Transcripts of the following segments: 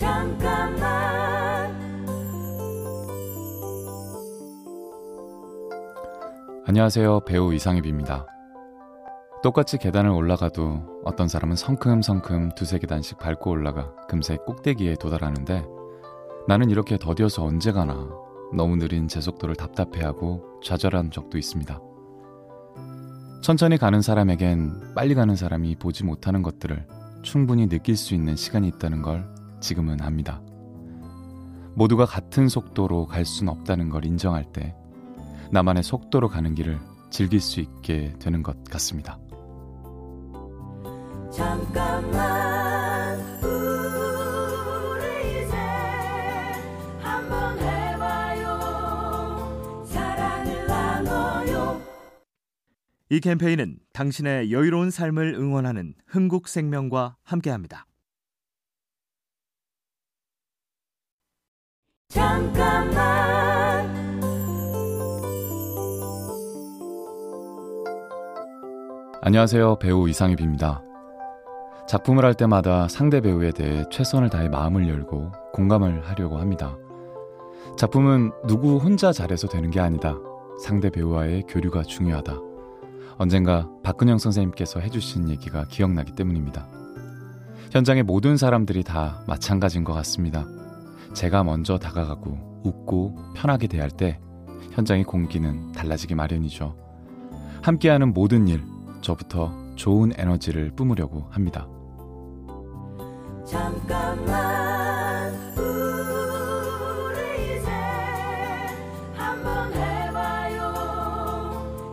잠깐만 안녕하세요. 배우 이상엽입니다. 똑같이 계단을 올라가도 어떤 사람은 성큼성큼 두세 계단씩 밟고 올라가 금세 꼭대기에 도달하는데 나는 이렇게 더디어서 언제 가나 너무 느린 제 속도를 답답해하고 좌절한 적도 있습니다. 천천히 가는 사람에겐 빨리 가는 사람이 보지 못하는 것들을 충분히 느낄 수 있는 시간이 있다는 걸 지금은 압니다. 모두가 같은 속도로 갈 수는 없다는 걸 인정할 때 나만의 속도로 가는 길을 즐길 수 있게 되는 것 같습니다. 잠깐만 우리 이제 한번 해봐요 사랑을 나눠요 이 캠페인은 당신의 여유로운 삶을 응원하는 흥국생명과 함께합니다. 잠깐만 안녕하세요. 배우 이상엽입니다. 작품을 할 때마다 상대 배우에 대해 최선을 다해 마음을 열고 공감을 하려고 합니다. 작품은 누구 혼자 잘해서 되는 게 아니다. 상대 배우와의 교류가 중요하다. 언젠가 박근영 선생님께서 해주신 얘기가 기억나기 때문입니다. 현장의 모든 사람들이 다 마찬가지인 것 같습니다. 제가 먼저 다가가고 웃고 편하게 대할 때 현장의 공기는 달라지기 마련이죠. 함께하는 모든 일, 저부터 좋은 에너지를 뿜으려고 합니다. 잠깐만 우리 이제 한번 해봐요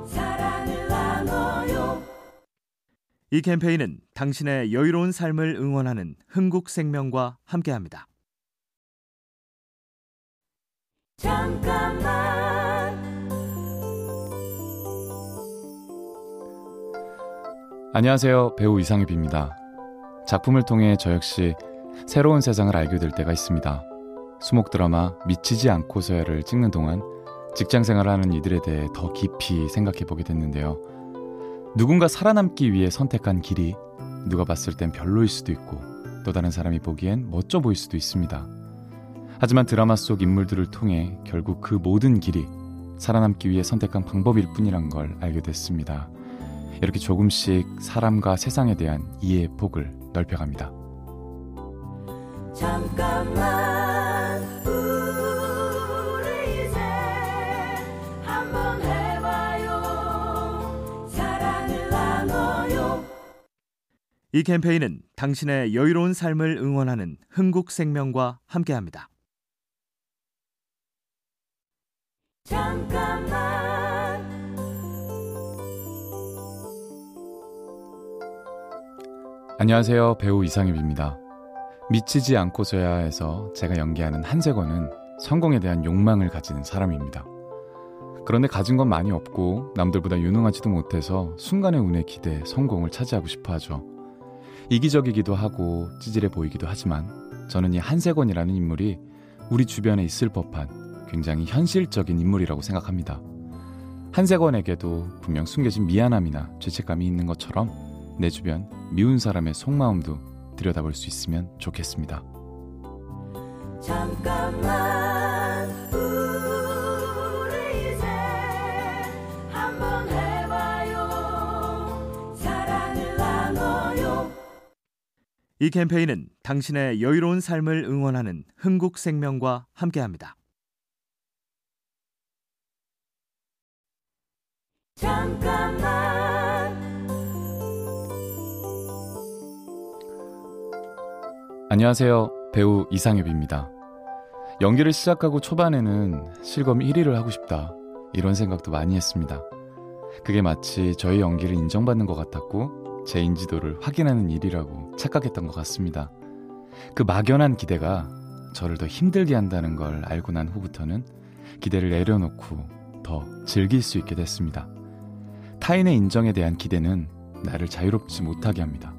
사랑을 나눠요 이 캠페인은 당신의 여유로운 삶을 응원하는 흥국생명과 함께합니다. 잠깐만 안녕하세요. 배우 이상엽입니다. 작품을 통해 저 역시 새로운 세상을 알게 될 때가 있습니다. 수목 드라마 미치지 않고서야를 찍는 동안 직장 생활을 하는 이들에 대해 더 깊이 생각해 보게 됐는데요. 누군가 살아남기 위해 선택한 길이 누가 봤을 땐 별로일 수도 있고 또 다른 사람이 보기엔 멋져 보일 수도 있습니다. 하지만 드라마 속 인물들을 통해 결국 그 모든 길이 살아남기 위해 선택한 방법일 뿐이란 걸 알게 됐습니다. 이렇게 조금씩 사람과 세상에 대한 이해의 폭을 넓혀갑니다. 잠깐만 이 캠페인은 당신의 여유로운 삶을 응원하는 흥국생명과 함께합니다. 잠깐만 안녕하세요. 배우 이상엽입니다. 미치지 않고서야에서 제가 연기하는 한세건은 성공에 대한 욕망을 가지는 사람입니다. 그런데 가진 건 많이 없고 남들보다 유능하지도 못해서 순간의 운에 기대 성공을 차지하고 싶어 하죠. 이기적이기도 하고 찌질해 보이기도 하지만 저는 이 한세건이라는 인물이 우리 주변에 있을 법한 굉장히 현실적인 인물이라고 생각합니다. 한세건에게도 분명 숨겨진 미안함이나 죄책감이 있는 것처럼 내 주변 미운 사람의 속마음도 들여다볼 수 있으면 좋겠습니다. 잠깐만 우리 이제 한번 해봐요 사랑을 나눠요 이 캠페인은 당신의 여유로운 삶을 응원하는 흥국생명과 함께합니다. 잠깐만 안녕하세요. 배우 이상엽입니다. 연기를 시작하고 초반에는 실검 1위를 하고 싶다. 이런 생각도 많이 했습니다. 그게 마치 저의 연기를 인정받는 것 같았고, 제 인지도를 확인하는 일이라고 착각했던 것 같습니다. 그 막연한 기대가 저를 더 힘들게 한다는 걸 알고 난 후부터는 기대를 내려놓고 더 즐길 수 있게 됐습니다. 타인의 인정에 대한 기대는 나를 자유롭지 못하게 합니다.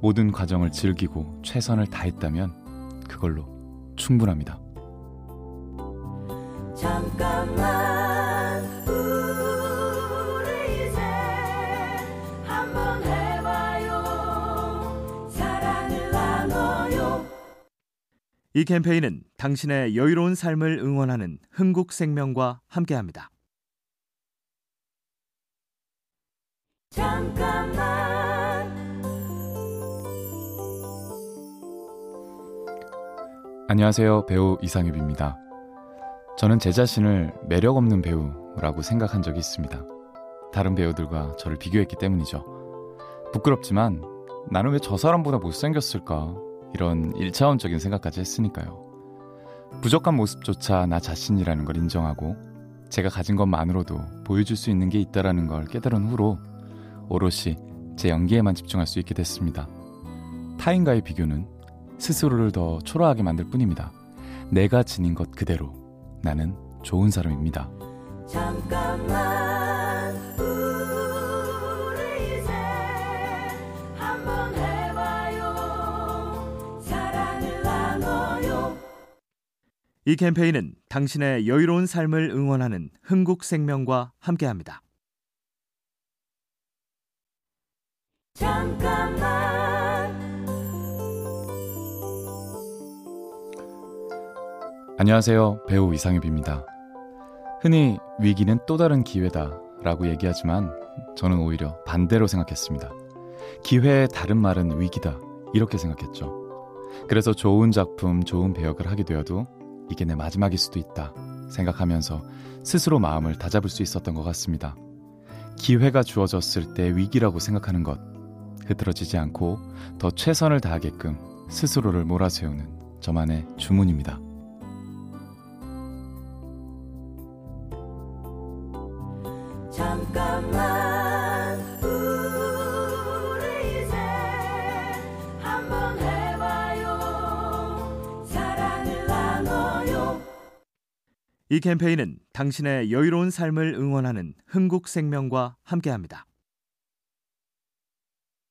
모든 과정을 즐기고 최선을 다했다면 그걸로 충분합니다. 잠깐만 우리 이제 한번 해봐요 사랑을 나눠요 이 캠페인은 당신의 여유로운 삶을 응원하는 흥국생명과 함께합니다. 잠깐만 안녕하세요. 배우 이상엽입니다. 저는 제 자신을 매력 없는 배우라고 생각한 적이 있습니다. 다른 배우들과 저를 비교했기 때문이죠. 부끄럽지만 나는 왜 저 사람보다 못생겼을까? 이런 1차원적인 생각까지 했으니까요. 부족한 모습조차 나 자신이라는 걸 인정하고 제가 가진 것만으로도 보여줄 수 있는 게 있다라는 걸 깨달은 후로 오롯이 제 연기에만 집중할 수 있게 됐습니다. 타인과의 비교는 스스로를 더 초라하게 만들 뿐입니다. 내가 지닌 것 그대로 나는 좋은 사람입니다. 잠깐만 우리 이제 한번 해봐요 사랑을 나눠요 이 캠페인은 당신의 여유로운 삶을 응원하는 흥국생명과 함께합니다. 잠깐만 안녕하세요. 배우 이상엽입니다. 흔히 위기는 또 다른 기회다 라고 얘기하지만 저는 오히려 반대로 생각했습니다. 기회의 다른 말은 위기다. 이렇게 생각했죠. 그래서 좋은 작품, 좋은 배역을 하게 되어도 이게 내 마지막일 수도 있다 생각하면서 스스로 마음을 다잡을 수 있었던 것 같습니다. 기회가 주어졌을 때 위기라고 생각하는 것, 흐트러지지 않고 더 최선을 다하게끔 스스로를 몰아세우는 저만의 주문입니다. 잠깐만 우리 이제 한번 해봐요 사랑을 나눠요 이 캠페인은 당신의 여유로운 삶을 응원하는 흥국생명과 함께합니다.